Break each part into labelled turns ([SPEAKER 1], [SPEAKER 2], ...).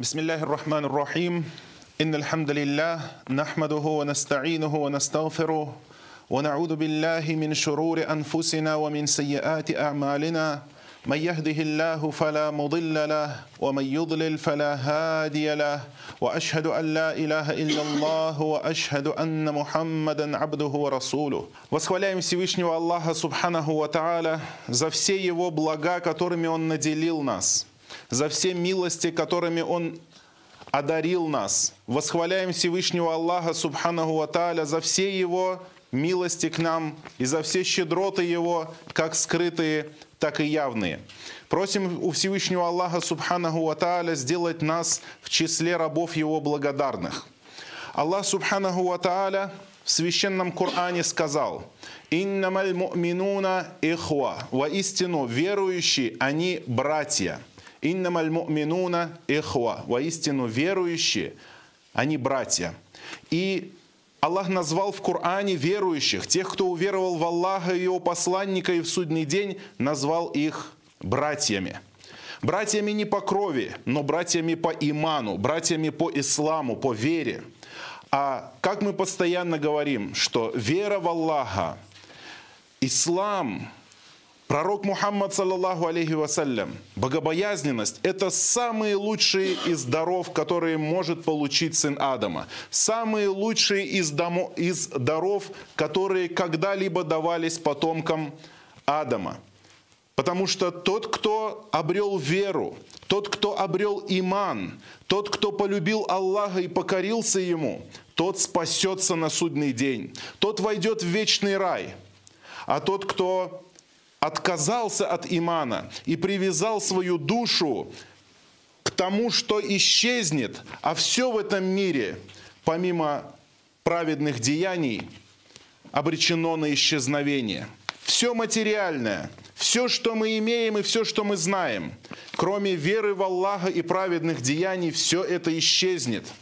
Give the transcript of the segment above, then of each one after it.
[SPEAKER 1] بسم الله الرحمن الرحيم إن الحمد لله نحمده ونستعينه ونستغفره ونعوذ بالله من شرور أنفسنا ومن سيئات أعمالنا من يهده الله فلا مضل له ومن يضلل فلا هادي له واشهد ان لا اله الا الله واشهد ان محمدا عبده ورسوله. Восхваляем Всевышнего Аллаха Субханаху Ва Тааля за все Его блага, которыми Он наделил нас, За все милости, которыми Он одарил нас. Восхваляем Всевышнего Аллаха Субханаху Ва за все Его милости к нам и за все щедроты Его, как скрытые, так и явные. Просим у Всевышнего Аллаха Субханаху Ва сделать нас в числе рабов Его благодарных. Аллах Субханаху Ва в священном Коране сказал, «Иннамаль му'минуна ихва». Воистину, верующие, они братья. «Иннамаль му'минуна ихва». Воистину, верующие, они братья. И Аллах назвал в Коране верующих, тех, кто уверовал в Аллаха и Его посланника и в судный день, назвал их братьями. Братьями не по крови, но братьями по иману, братьями по исламу, по вере. А как мы постоянно говорим, что вера в Аллаха, ислам, Пророк Мухаммад, саллаллаху алейхи вассалям, богобоязненность – это самые лучшие из даров, которые может получить сын Адама. Самые лучшие из, домо, из даров, которые когда-либо давались потомкам Адама. Потому что тот, кто обрел веру, тот, кто обрел иман, тот, кто полюбил Аллаха и покорился Ему, тот спасется на судный день, тот войдет в вечный рай. А тот, кто отказался от имана и привязал свою душу к тому, что исчезнет, а все в этом мире, помимо праведных деяний, обречено на исчезновение. Все материальное, все, что мы имеем и все, что мы знаем, кроме веры в Аллаха и праведных деяний, все это исчезнет –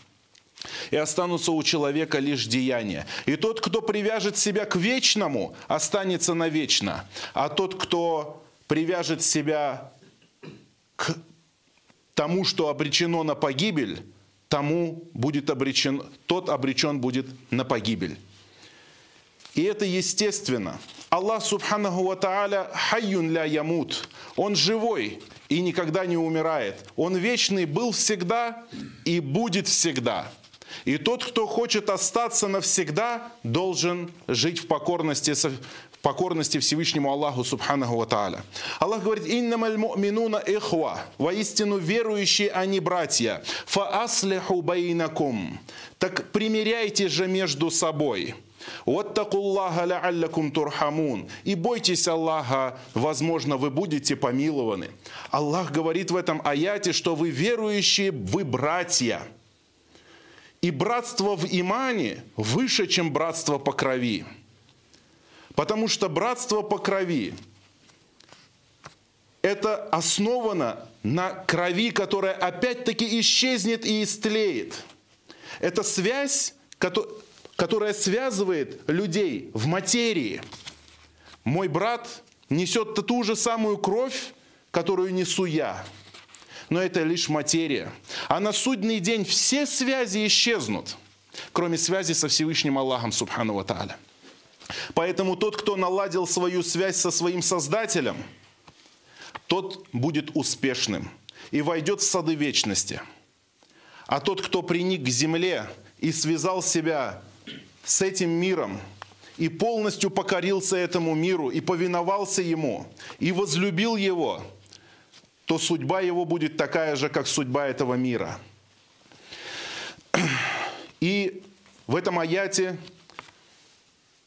[SPEAKER 1] и останутся у человека лишь деяния. И тот, кто привяжет себя к вечному, останется навечно. А тот, кто привяжет себя к тому, что обречено на погибель, тому будет обречен, тот обречен будет на погибель. И это естественно. Аллах Субханаху Ва Тааля хайюн ля ямут. Он живой и никогда не умирает. Он вечный был всегда и будет всегда. И тот, кто хочет остаться навсегда, должен жить в покорности, в покорности Всевышнему Аллаху Субханаху Ва Тааля. Аллах говорит, «Иннамаль му'минуна ихва». Воистину верующие они братья. «Фа аслиху байнакум». Так примиряйте же между собой. «Ваттакуллаха ла'аллакум турхамун» и бойтесь Аллаха, возможно, вы будете помилованы. Аллах говорит в этом аяте, что вы верующие, вы братья – и братство в имане выше, чем братство по крови. Потому что братство по крови это основано на крови, которая опять-таки исчезнет и истлеет. Это связь, которая связывает людей в материи. Мой брат несет ту же самую кровь, которую несу я – но это лишь материя. А на судный день все связи исчезнут, кроме связи со Всевышним Аллахом, Субхану Ва Тааля. Поэтому тот, кто наладил свою связь со своим Создателем, тот будет успешным и войдет в сады вечности. А тот, кто приник к земле и связал себя с этим миром, и полностью покорился этому миру, и повиновался ему, и возлюбил его – то судьба его будет такая же, как судьба этого мира. И в этом аяте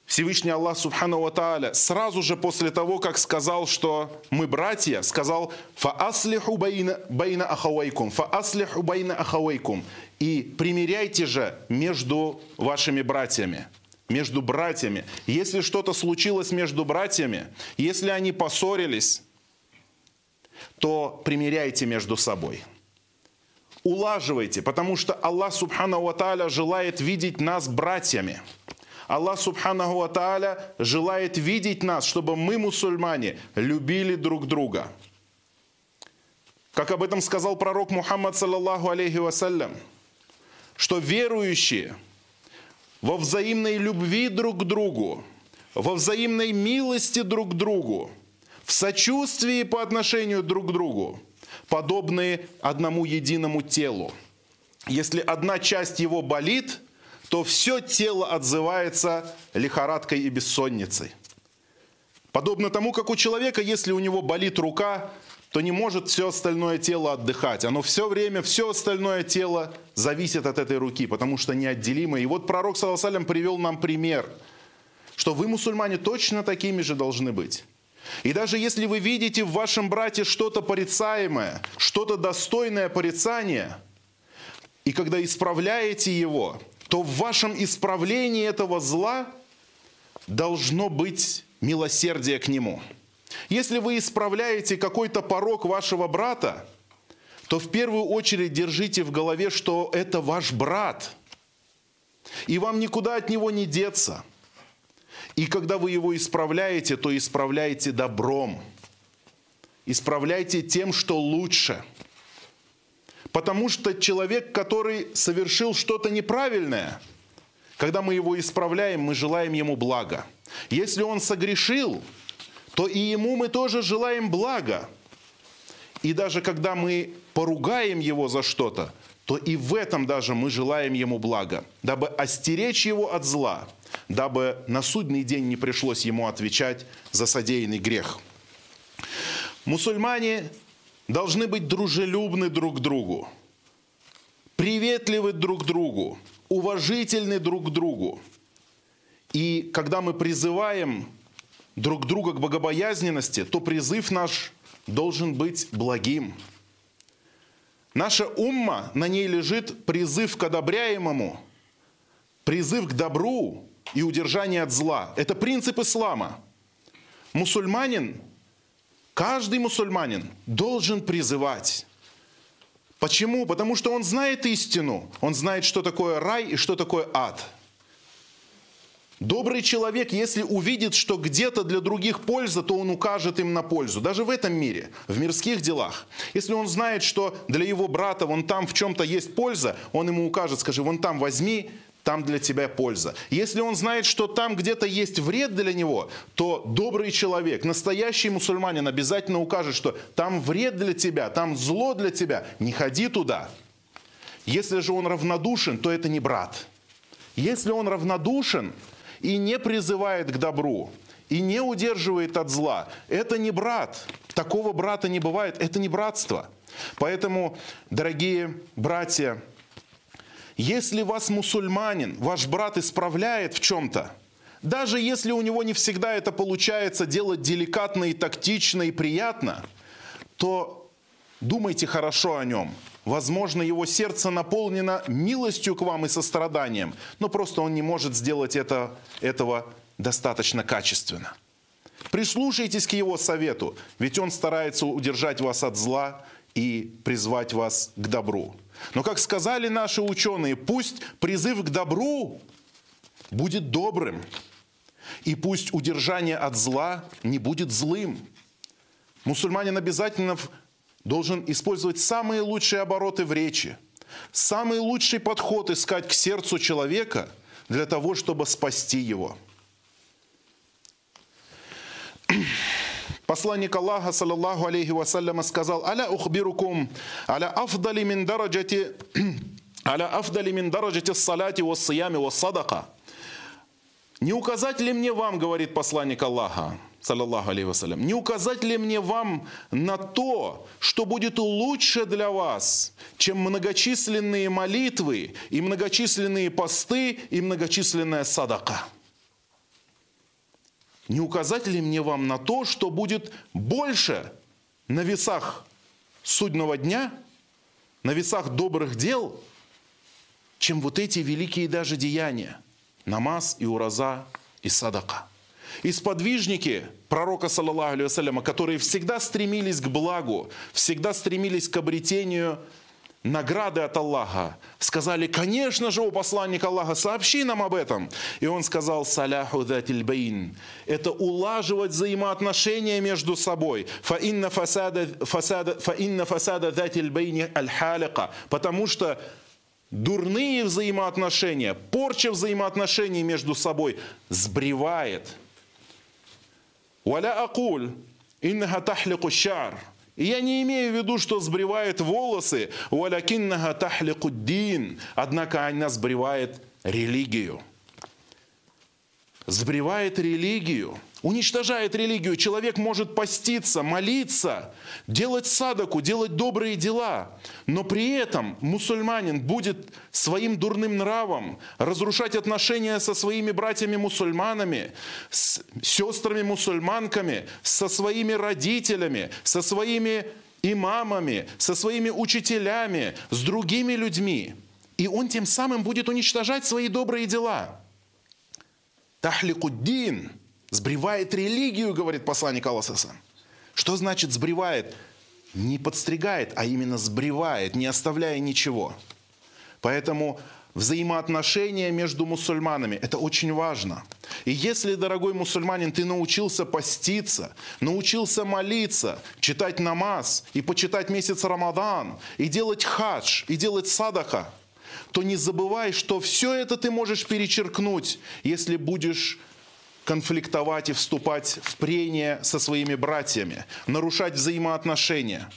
[SPEAKER 1] Всевышний Аллах Субхану Тааля сразу же после того, как сказал, что мы братья, сказал «Фааслиху байна, байна ахавайкум», «Фааслиху байна ахавайкум» и примиряйте же между вашими братьями между братьями. Если что-то случилось между братьями, если они поссорились, то примиряйте между собой. Улаживайте, потому что Аллах Субханаху Ва желает видеть нас братьями. Аллах Субханаху Ва желает видеть нас, чтобы мы, мусульмане, любили друг друга. как об этом сказал пророк Мухаммад, саллаллаху алейхи вассалям, что верующие во взаимной любви друг к другу, во взаимной милости друг к другу, в сочувствии по отношению друг к другу, подобны одному единому телу. Если одна часть его болит, то все тело отзывается лихорадкой и бессонницей. Подобно тому, как у человека, если у него болит рука, то не может все остальное тело отдыхать. Оно все время, все остальное тело зависит от этой руки, потому что неотделимо. И вот пророк, саллаху привел нам пример, что вы, мусульмане, точно такими же должны быть. И даже если вы видите в вашем брате что-то порицаемое, что-то достойное порицания, и когда исправляете его, то в вашем исправлении этого зла должно быть милосердие к нему. Если вы исправляете какой-то порог вашего брата, то в первую очередь держите в голове, что это ваш брат. И вам никуда от него не деться. И когда вы его исправляете, то исправляйте добром. Исправляйте тем, что лучше. Потому что человек, который совершил что-то неправильное, когда мы его исправляем, мы желаем ему блага. Если он согрешил, то и ему мы тоже желаем блага. И даже когда мы поругаем его за что-то, то и в этом даже мы желаем ему блага, дабы остеречь его от зла, дабы на судный день не пришлось ему отвечать за содеянный грех. Мусульмане должны быть дружелюбны друг к другу, приветливы друг к другу, уважительны друг к другу. И когда мы призываем друг друга к богобоязненности, то призыв наш должен быть благим. Наша умма, на ней лежит призыв к одобряемому, призыв к добру и удержание от зла. Это принцип ислама. Мусульманин, каждый мусульманин должен призывать. Почему? Потому что он знает истину, он знает, что такое рай и что такое ад – Добрый человек, если увидит, что где-то для других польза, то он укажет им на пользу. Даже в этом мире, в мирских делах. Если он знает, что для его брата вон там в чем-то есть польза, он ему укажет, скажи, вон там возьми, там для тебя польза. Если он знает, что там где-то есть вред для него, то добрый человек, настоящий мусульманин обязательно укажет, что там вред для тебя, там зло для тебя, не ходи туда. Если же он равнодушен, то это не брат. Если он равнодушен, и не призывает к добру, и не удерживает от зла, это не брат. Такого брата не бывает, это не братство. Поэтому, дорогие братья, если вас мусульманин, ваш брат исправляет в чем-то, даже если у него не всегда это получается делать деликатно и тактично и приятно, то думайте хорошо о нем. Возможно, его сердце наполнено милостью к вам и состраданием, но просто он не может сделать это, этого достаточно качественно. Прислушайтесь к его совету, ведь он старается удержать вас от зла и призвать вас к добру. Но, как сказали наши ученые, пусть призыв к добру будет добрым, и пусть удержание от зла не будет злым. Мусульманин обязательно должен использовать самые лучшие обороты в речи, самый лучший подход искать к сердцу человека для того, чтобы спасти его. Посланник Аллаха, саллаллаху алейхи вассаляма, сказал, «Аля ухбирукум, аля афдали мин дараджати, аля афдали мин дараджати салати ва сиями ва садака». Не указать ли мне вам, говорит посланник Аллаха, саллаллаху алейhi вассалям, не указать ли мне вам на то, что будет лучше для вас, чем многочисленные молитвы и многочисленные посты и многочисленная садака? Не указать ли мне вам на то, что будет больше на весах судного дня, на весах добрых дел, чем вот эти великие даже деяния – намаз и ураза и садака – и сподвижники пророка, саллаллаху алейhi которые всегда стремились к благу, всегда стремились к обретению награды от Аллаха, сказали, конечно же, о посланник Аллаха, сообщи нам об этом. И он сказал, саляху бейн. Это улаживать взаимоотношения между собой. Фаинна фасада, фасада, фаинна фасада бейни аль Потому что дурные взаимоотношения, порча взаимоотношений между собой сбривает. Валя акуль, иннаха тахлику шар. Я не имею в виду, что сбривает волосы, валякиннаха тахлику дин, однако она сбривает религию. Сбривает религию – уничтожает религию. Человек может поститься, молиться, делать садаку, делать добрые дела, но при этом мусульманин будет своим дурным нравом разрушать отношения со своими братьями-мусульманами, с сестрами-мусульманками, со своими родителями, со своими имамами, со своими учителями, с другими людьми. И он тем самым будет уничтожать свои добрые дела. Тахликуддин – Сбривает религию, говорит посланник Аллаха. Что значит сбривает? Не подстригает, а именно сбривает, не оставляя ничего. Поэтому взаимоотношения между мусульманами – это очень важно. И если, дорогой мусульманин, ты научился поститься, научился молиться, читать намаз и почитать месяц Рамадан, и делать хадж, и делать садаха, то не забывай, что все это ты можешь перечеркнуть, если будешь конфликтовать и вступать в прения со своими братьями, нарушать взаимоотношения.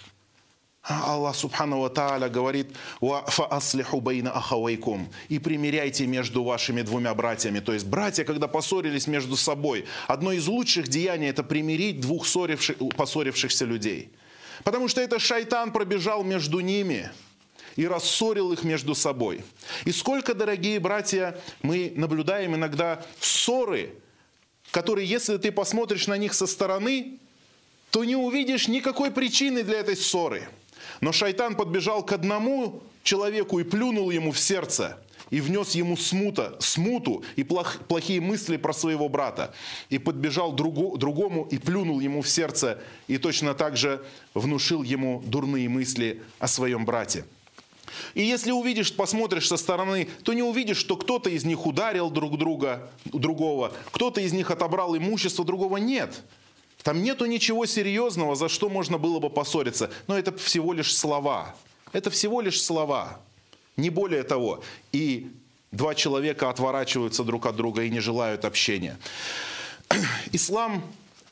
[SPEAKER 1] А Аллах Субхану Ва Тааля говорит, «Фааслиху бейна ахавайкум» и примиряйте между вашими двумя братьями. То есть братья, когда поссорились между собой, одно из лучших деяний – это примирить двух поссорившихся людей. Потому что это шайтан пробежал между ними и рассорил их между собой. И сколько, дорогие братья, мы наблюдаем иногда ссоры – которые, если ты посмотришь на них со стороны, то не увидишь никакой причины для этой ссоры. Но шайтан подбежал к одному человеку и плюнул ему в сердце, и внес ему смута, смуту и плох, плохие мысли про своего брата. И подбежал другу, другому и плюнул ему в сердце, и точно так же внушил ему дурные мысли о своем брате. И если увидишь, посмотришь со стороны, то не увидишь, что кто-то из них ударил друг друга, другого, кто-то из них отобрал имущество другого. Нет. Там нету ничего серьезного, за что можно было бы поссориться. Но это всего лишь слова. Это всего лишь слова. Не более того. И два человека отворачиваются друг от друга и не желают общения. Ислам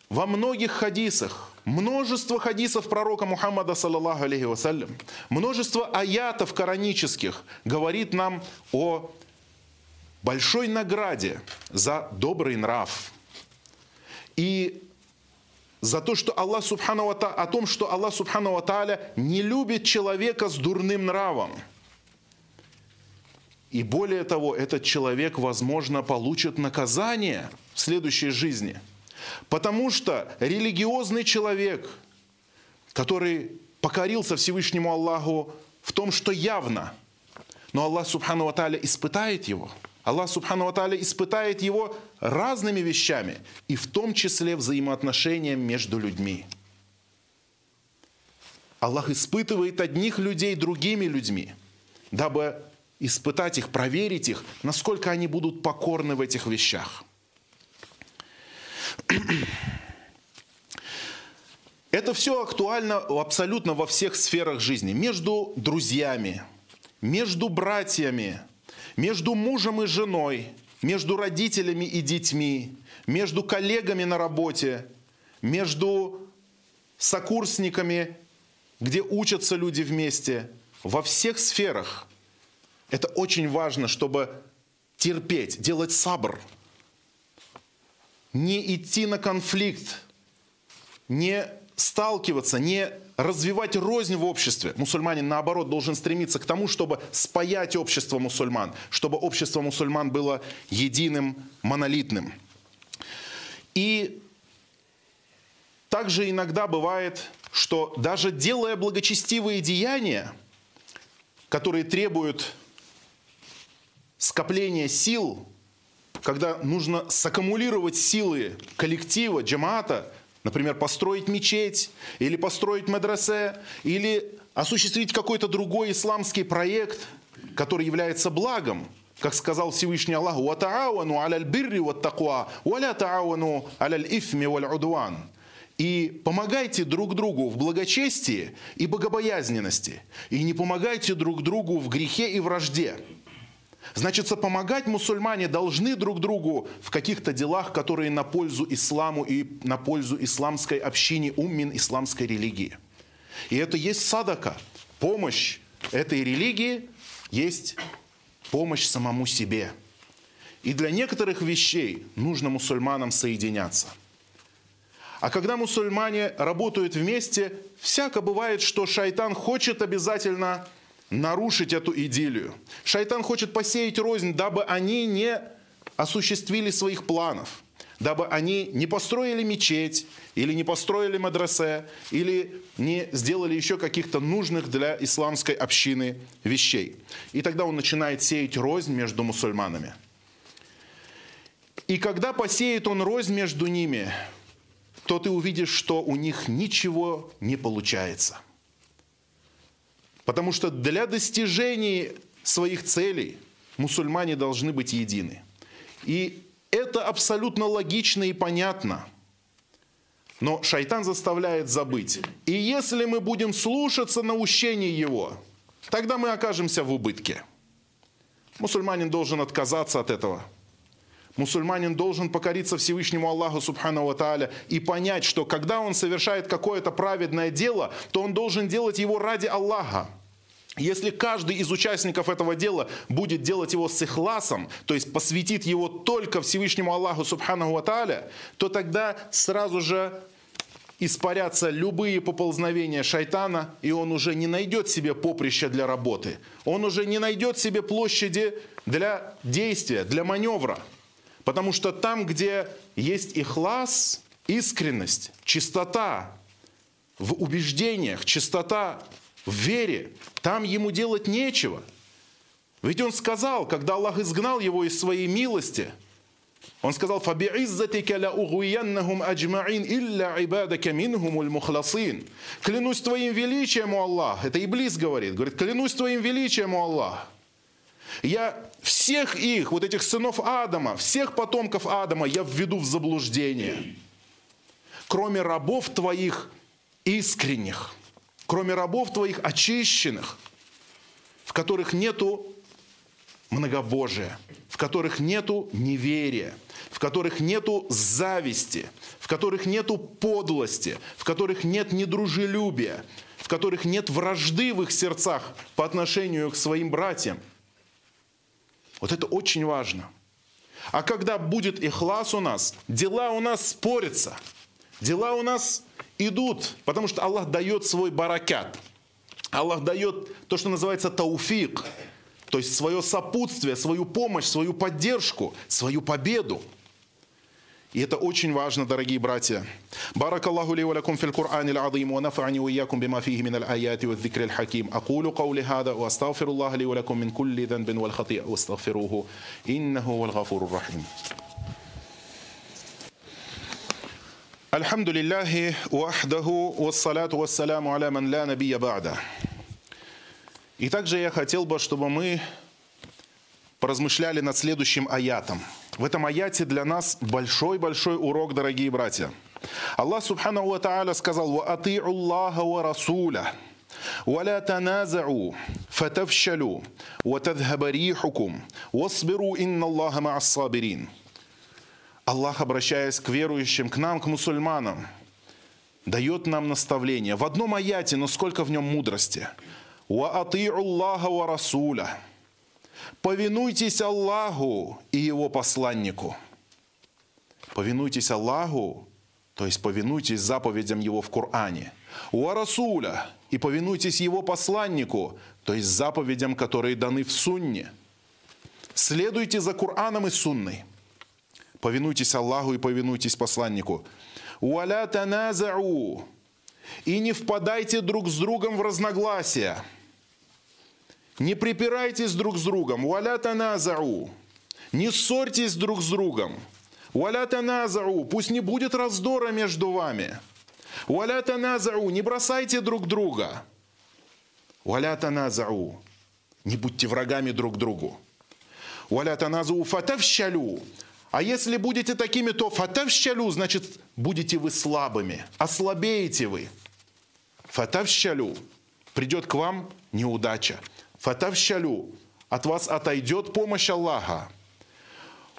[SPEAKER 1] во многих хадисах Множество хадисов пророка Мухаммада, саллаллаху алейхи вассалям, множество аятов коранических говорит нам о большой награде за добрый нрав. И за то, что Аллах Субхану о том, что Аллах Субхану Тааля не любит человека с дурным нравом. И более того, этот человек, возможно, получит наказание в следующей жизни – Потому что религиозный человек, который покорился Всевышнему Аллаху в том, что явно, но Аллах Субхану Аталя испытает его. Аллах Субхану Аталя испытает его разными вещами, и в том числе взаимоотношением между людьми. Аллах испытывает одних людей другими людьми, дабы испытать их, проверить их, насколько они будут покорны в этих вещах. Это все актуально абсолютно во всех сферах жизни. Между друзьями, между братьями, между мужем и женой, между родителями и детьми, между коллегами на работе, между сокурсниками, где учатся люди вместе. Во всех сферах это очень важно, чтобы терпеть, делать сабр – не идти на конфликт, не сталкиваться, не развивать рознь в обществе. Мусульманин, наоборот, должен стремиться к тому, чтобы спаять общество мусульман, чтобы общество мусульман было единым, монолитным. И также иногда бывает, что даже делая благочестивые деяния, которые требуют скопления сил, когда нужно саккумулировать силы коллектива, джамаата, например, построить мечеть, или построить медресе, или осуществить какой-то другой исламский проект, который является благом, как сказал Всевышний Аллах, «Ватаауану аляль бирри ват таква, валя таауану аляль ифми валь удван». И помогайте друг другу в благочестии и богобоязненности. И не помогайте друг другу в грехе и вражде. Значит, помогать мусульмане должны друг другу в каких-то делах, которые на пользу исламу и на пользу исламской общине, уммин исламской религии. И это есть садака, помощь этой религии есть помощь самому себе. И для некоторых вещей нужно мусульманам соединяться. А когда мусульмане работают вместе, всяко бывает, что шайтан хочет обязательно нарушить эту идиллию. Шайтан хочет посеять рознь, дабы они не осуществили своих планов, дабы они не построили мечеть, или не построили мадресе, или не сделали еще каких-то нужных для исламской общины вещей. И тогда он начинает сеять рознь между мусульманами. И когда посеет он рознь между ними, то ты увидишь, что у них ничего не получается. Потому что для достижения своих целей мусульмане должны быть едины. И это абсолютно логично и понятно – но шайтан заставляет забыть. И если мы будем слушаться наущений его, тогда мы окажемся в убытке. Мусульманин должен отказаться от этого. Мусульманин должен покориться Всевышнему Аллаху Субхану Тааля и понять, что когда он совершает какое-то праведное дело, то он должен делать его ради Аллаха. Если каждый из участников этого дела будет делать его с ихласом, то есть посвятит его только Всевышнему Аллаху Субхану Тааля, то тогда сразу же испарятся любые поползновения шайтана, и он уже не найдет себе поприща для работы. Он уже не найдет себе площади для действия, для маневра. Потому что там, где есть ихлас, искренность, чистота в убеждениях, чистота в вере, там ему делать нечего. Ведь он сказал, когда Аллах изгнал его из своей милости, он сказал, «Фаби'иззатика ля угуяннахум аджмаин илля ибадака минхумуль мухласин». «Клянусь твоим величием, у Аллах». Это Иблис говорит. Говорит, «Клянусь твоим величием, у Аллах». Я всех их, вот этих сынов Адама, всех потомков Адама я введу в заблуждение. Кроме рабов Твоих искренних, кроме рабов Твоих очищенных, в которых нету многобожия, в которых нету неверия, в которых нету зависти, в которых нету подлости, в которых нет недружелюбия, в которых нет вражды в их сердцах по отношению к своим братьям. Вот это очень важно. А когда будет ихлас у нас, дела у нас спорятся, дела у нас идут, потому что Аллах дает свой баракят. Аллах дает то, что называется тауфик, то есть свое сопутствие, свою помощь, свою поддержку, свою победу. И это очень важно, дорогие братья. بارك الله لي ولكم في القرآن العظيم ونفعني وإياكم بما فيه من الآيات والذكر الحكيم أقول قولي هذا وأستغفر الله لي ولكم من كل ذنب والخطيئة واستغفروه إنه هو الغفور الرحيم الحمد لله وحده والصلاة والسلام على من لا نبي بعده И также я хотел бы, чтобы мы поразмышляли над следующим аятом. В этом аяте для нас большой-большой урок, дорогие братья. Аллах Субхану Ва Тааля сказал, «Ва ати'у Аллаха ва Расуля, ولا تنازعوا فتفشلوا وتذهب ريحكم واصبروا إن الله مع الصابرين Аллах, обращаясь к верующим, к нам, к мусульманам, дает нам наставление. В одном аяте, но сколько в нем мудрости – Ва Аллаха ва Расуля. Повинуйтесь Аллаху и Его посланнику. Повинуйтесь Аллаху, то есть повинуйтесь заповедям Его в Коране. Ва Расуля. И повинуйтесь Его посланнику, то есть заповедям, которые даны в Сунне. Следуйте за Кораном и Сунной. Повинуйтесь Аллаху и повинуйтесь посланнику. Уаля таназау и не впадайте друг с другом в разногласия. Не припирайтесь друг с другом. Валя таназау. Не ссорьтесь друг с другом. Валя таназау. Пусть не будет раздора между вами. Валя таназау. Не бросайте друг друга. Валя таназау. Не будьте врагами друг другу. Валя таназу фатавщалю. А если будете такими, то фатавщалю, значит, будете вы слабыми, ослабеете вы. Фатавщалю. Придет к вам неудача. Фатавщалю. От вас отойдет помощь Аллаха.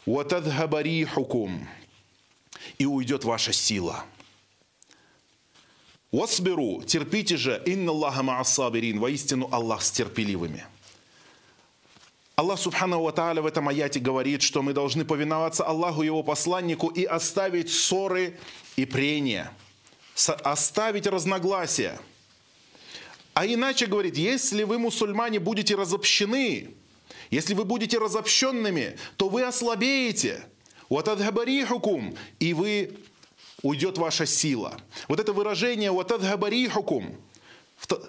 [SPEAKER 1] Уатадхабарихукум. И уйдет ваша сила. Wasберу, терпите же, инна Аллаха ма'ассабирин, воистину Аллах с терпеливыми. Аллах Субхану Ва в этом аяте говорит, что мы должны повиноваться Аллаху Его посланнику и оставить ссоры и прения, оставить разногласия. А иначе говорит, если вы, мусульмане, будете разобщены, если вы будете разобщенными, то вы ослабеете. хукум И вы уйдет ваша сила. Вот это выражение «ватадхабарихукум»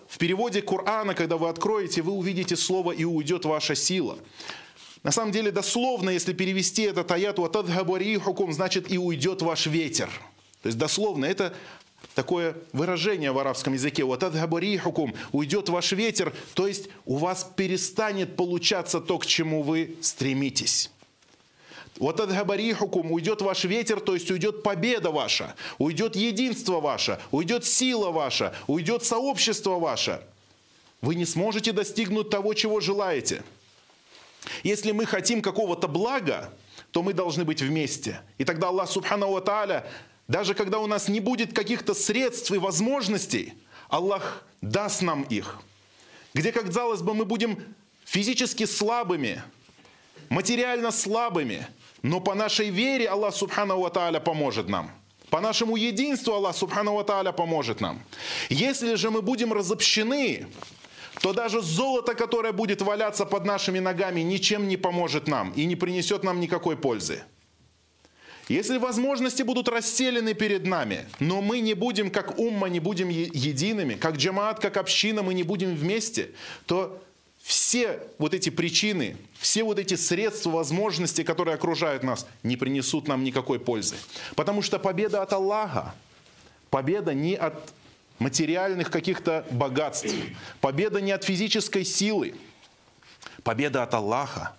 [SPEAKER 1] в переводе Корана, когда вы откроете, вы увидите слово «и уйдет ваша сила». На самом деле, дословно, если перевести этот аят «ватадхабарихукум», значит «и уйдет ваш ветер». То есть дословно это такое выражение в арабском языке «ватадхабарихукум» – «уйдет ваш ветер», то есть у вас перестанет получаться то, к чему вы стремитесь. Вот от габарихукум уйдет ваш ветер, то есть уйдет победа ваша, уйдет единство ваше, уйдет сила ваша, уйдет сообщество ваше. Вы не сможете достигнуть того, чего желаете. Если мы хотим какого-то блага, то мы должны быть вместе. И тогда Аллах Субхану Ва Тааля, даже когда у нас не будет каких-то средств и возможностей, Аллах даст нам их. Где, как казалось бы, мы будем физически слабыми, материально слабыми, но по нашей вере Аллах Субхану Ва поможет нам. По нашему единству Аллах Субхану Ва поможет нам. Если же мы будем разобщены, то даже золото, которое будет валяться под нашими ногами, ничем не поможет нам и не принесет нам никакой пользы. Если возможности будут расселены перед нами, но мы не будем как умма, не будем едиными, как джамаат, как община, мы не будем вместе, то все вот эти причины, все вот эти средства, возможности, которые окружают нас, не принесут нам никакой пользы. Потому что победа от Аллаха, победа не от материальных каких-то богатств, победа не от физической силы, победа от Аллаха.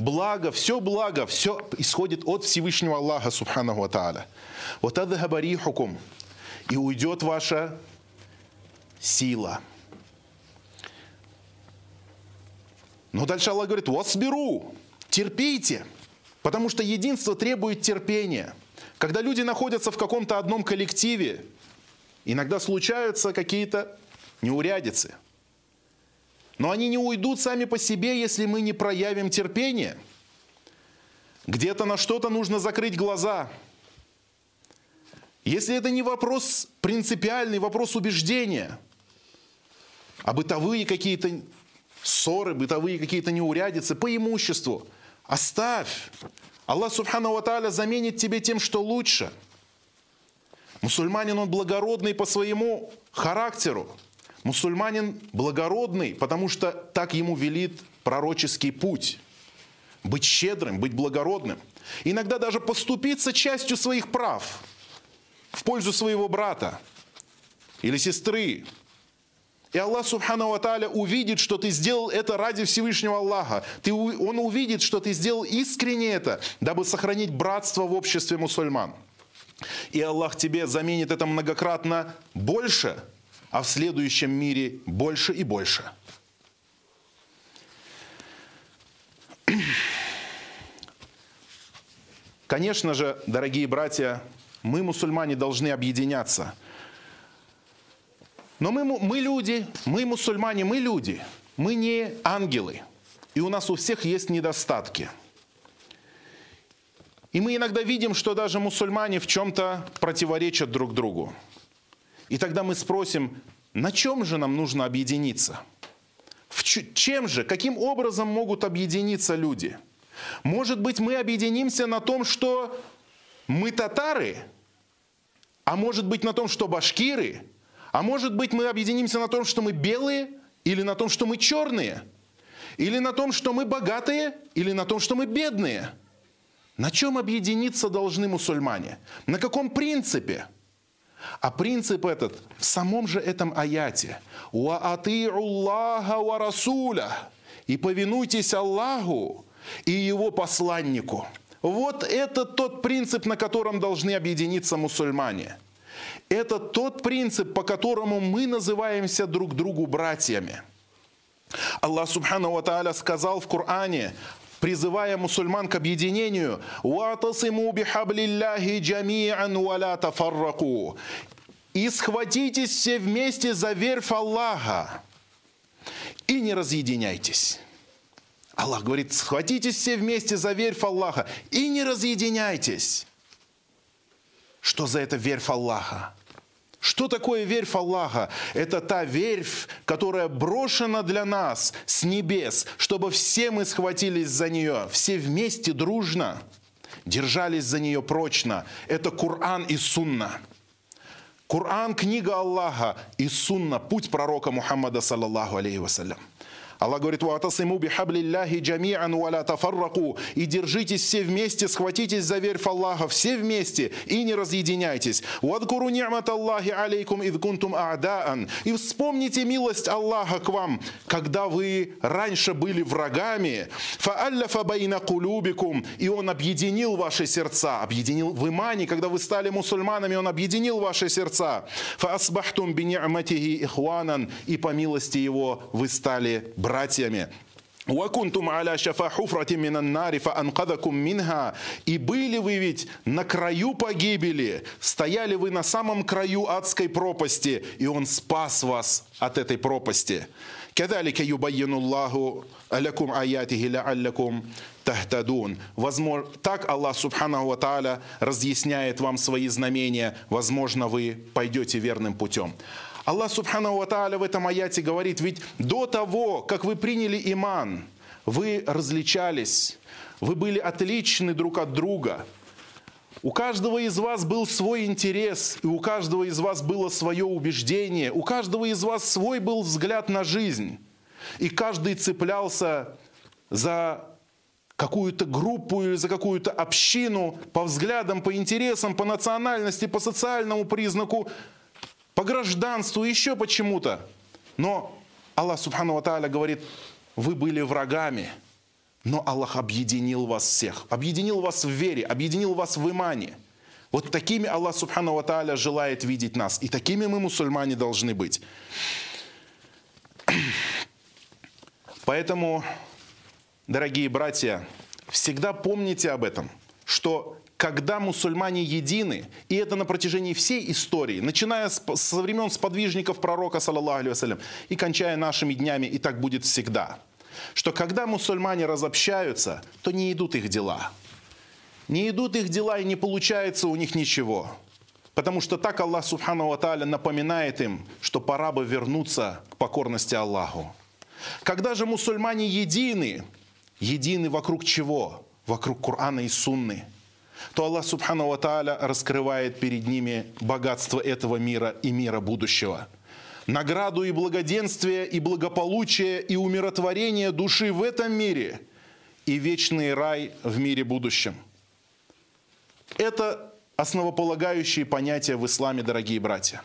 [SPEAKER 1] Благо, все благо, все исходит от Всевышнего Аллаха, Субханаху Тааля. Вот это и уйдет ваша сила – Но дальше Аллах говорит, вас беру, терпите, потому что единство требует терпения. Когда люди находятся в каком-то одном коллективе, иногда случаются какие-то неурядицы. Но они не уйдут сами по себе, если мы не проявим терпение. Где-то на что-то нужно закрыть глаза. Если это не вопрос принципиальный, вопрос убеждения, а бытовые какие-то ссоры, бытовые какие-то неурядицы по имуществу. Оставь. Аллах Субхану Ва заменит тебе тем, что лучше. Мусульманин, он благородный по своему характеру. Мусульманин благородный, потому что так ему велит пророческий путь. Быть щедрым, быть благородным. Иногда даже поступиться частью своих прав в пользу своего брата или сестры, и Аллах Субхану Ва Тааля увидит, что ты сделал это ради Всевышнего Аллаха. Ты, он увидит, что ты сделал искренне это, дабы сохранить братство в обществе мусульман. И Аллах тебе заменит это многократно больше, а в следующем мире больше и больше. Конечно же, дорогие братья, мы, мусульмане, должны объединяться – но мы, мы люди, мы мусульмане, мы люди. Мы не ангелы. И у нас у всех есть недостатки. И мы иногда видим, что даже мусульмане в чем-то противоречат друг другу. И тогда мы спросим, на чем же нам нужно объединиться? В чем же, каким образом могут объединиться люди? Может быть, мы объединимся на том, что мы татары, а может быть на том, что башкиры, а может быть, мы объединимся на том, что мы белые, или на том, что мы черные, или на том, что мы богатые, или на том, что мы бедные. На чем объединиться должны мусульмане? На каком принципе? А принцип этот в самом же этом аяте. «Ва Аллаха ва расуля» и повинуйтесь Аллаху и Его посланнику. Вот это тот принцип, на котором должны объединиться мусульмане. Это тот принцип, по которому мы называемся друг другу братьями. Аллах Субхану Ва Тааля сказал в Коране, призывая мусульман к объединению, и схватитесь все вместе за верфь Аллаха и не разъединяйтесь. Аллах говорит, схватитесь все вместе за верфь Аллаха и не разъединяйтесь. Что за это верфь Аллаха? Что такое верфь Аллаха? Это та верфь, которая брошена для нас с небес, чтобы все мы схватились за нее, все вместе дружно держались за нее прочно. Это Коран и Сунна. Коран – книга Аллаха и Сунна – путь пророка Мухаммада, саллаллаху алейхи вассалям. Аллах говорит, «Ватасиму бихаблиллахи джами'ан валя тафарраку» и держитесь все вместе, схватитесь за верфь Аллаха, все вместе, и не разъединяйтесь. «Вадкуру ни'мат Аллахи алейкум ид кунтум а'даан» и вспомните милость Аллаха к вам, когда вы раньше были врагами. «Фаалляфа байна кулюбикум» и Он объединил ваши сердца, объединил в имане, когда вы стали мусульманами, Он объединил ваши сердца. «Фаасбахтум бини'матихи ихванан» и по милости Его вы стали братьями братьями. «Вакунтум аля хуфрати минан нари фаанкадакум минха». И были вы ведь на краю погибели, стояли вы на самом краю адской пропасти, и Он спас вас от этой пропасти. «Кадалика юбайяну Аллаху алякум аятихи алякум тахтадун». Так Аллах Субхану Ва Тааля разъясняет вам свои знамения. Возможно, вы пойдете верным путем. Аллах Субхану Ва в этом аяте говорит, ведь до того, как вы приняли иман, вы различались, вы были отличны друг от друга. У каждого из вас был свой интерес, и у каждого из вас было свое убеждение, у каждого из вас свой был взгляд на жизнь. И каждый цеплялся за какую-то группу или за какую-то общину по взглядам, по интересам, по национальности, по социальному признаку, по гражданству, еще почему-то. Но Аллах Субхану Ва говорит, вы были врагами, но Аллах объединил вас всех, объединил вас в вере, объединил вас в имане. Вот такими Аллах Субхану Ва желает видеть нас, и такими мы, мусульмане, должны быть. Поэтому, дорогие братья, всегда помните об этом, что когда мусульмане едины, и это на протяжении всей истории, начиная с, со времен сподвижников пророка, саллаллаху алейhi и кончая нашими днями, и так будет всегда, что когда мусульмане разобщаются, то не идут их дела. Не идут их дела и не получается у них ничего. Потому что так Аллах Субхану Ва напоминает им, что пора бы вернуться к покорности Аллаху. Когда же мусульмане едины, едины вокруг чего? Вокруг Корана и Сунны – то Аллах Субхану Ва Тааля раскрывает перед ними богатство этого мира и мира будущего. Награду и благоденствие, и благополучие, и умиротворение души в этом мире, и вечный рай в мире будущем. Это основополагающие понятия в исламе, дорогие братья.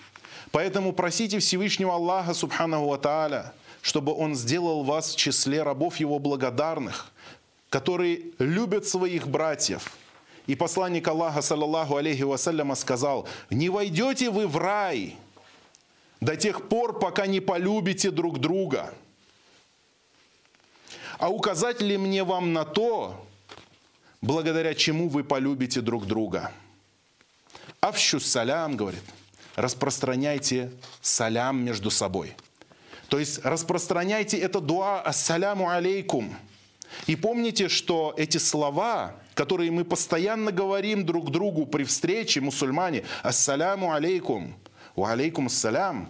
[SPEAKER 1] Поэтому просите Всевышнего Аллаха Субхану Ва Тааля, чтобы Он сделал вас в числе рабов Его благодарных, которые любят своих братьев – и посланник Аллаха, саллаллаху алейхи вассаляма, сказал, не войдете вы в рай до тех пор, пока не полюбите друг друга. А указать ли мне вам на то, благодаря чему вы полюбите друг друга? Авщу салям, говорит, распространяйте салям между собой. То есть распространяйте это дуа ассаляму алейкум. И помните, что эти слова, которые мы постоянно говорим друг другу при встрече, мусульмане, ассаляму алейкум, ва алейкум ассалям,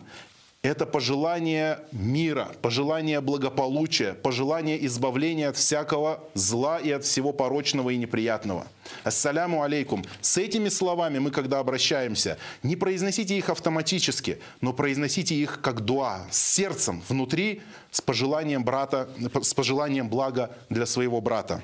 [SPEAKER 1] это пожелание мира, пожелание благополучия, пожелание избавления от всякого зла и от всего порочного и неприятного. Ассаляму алейкум. С этими словами мы, когда обращаемся, не произносите их автоматически, но произносите их как дуа, с сердцем, внутри, с пожеланием брата, с пожеланием блага для своего брата.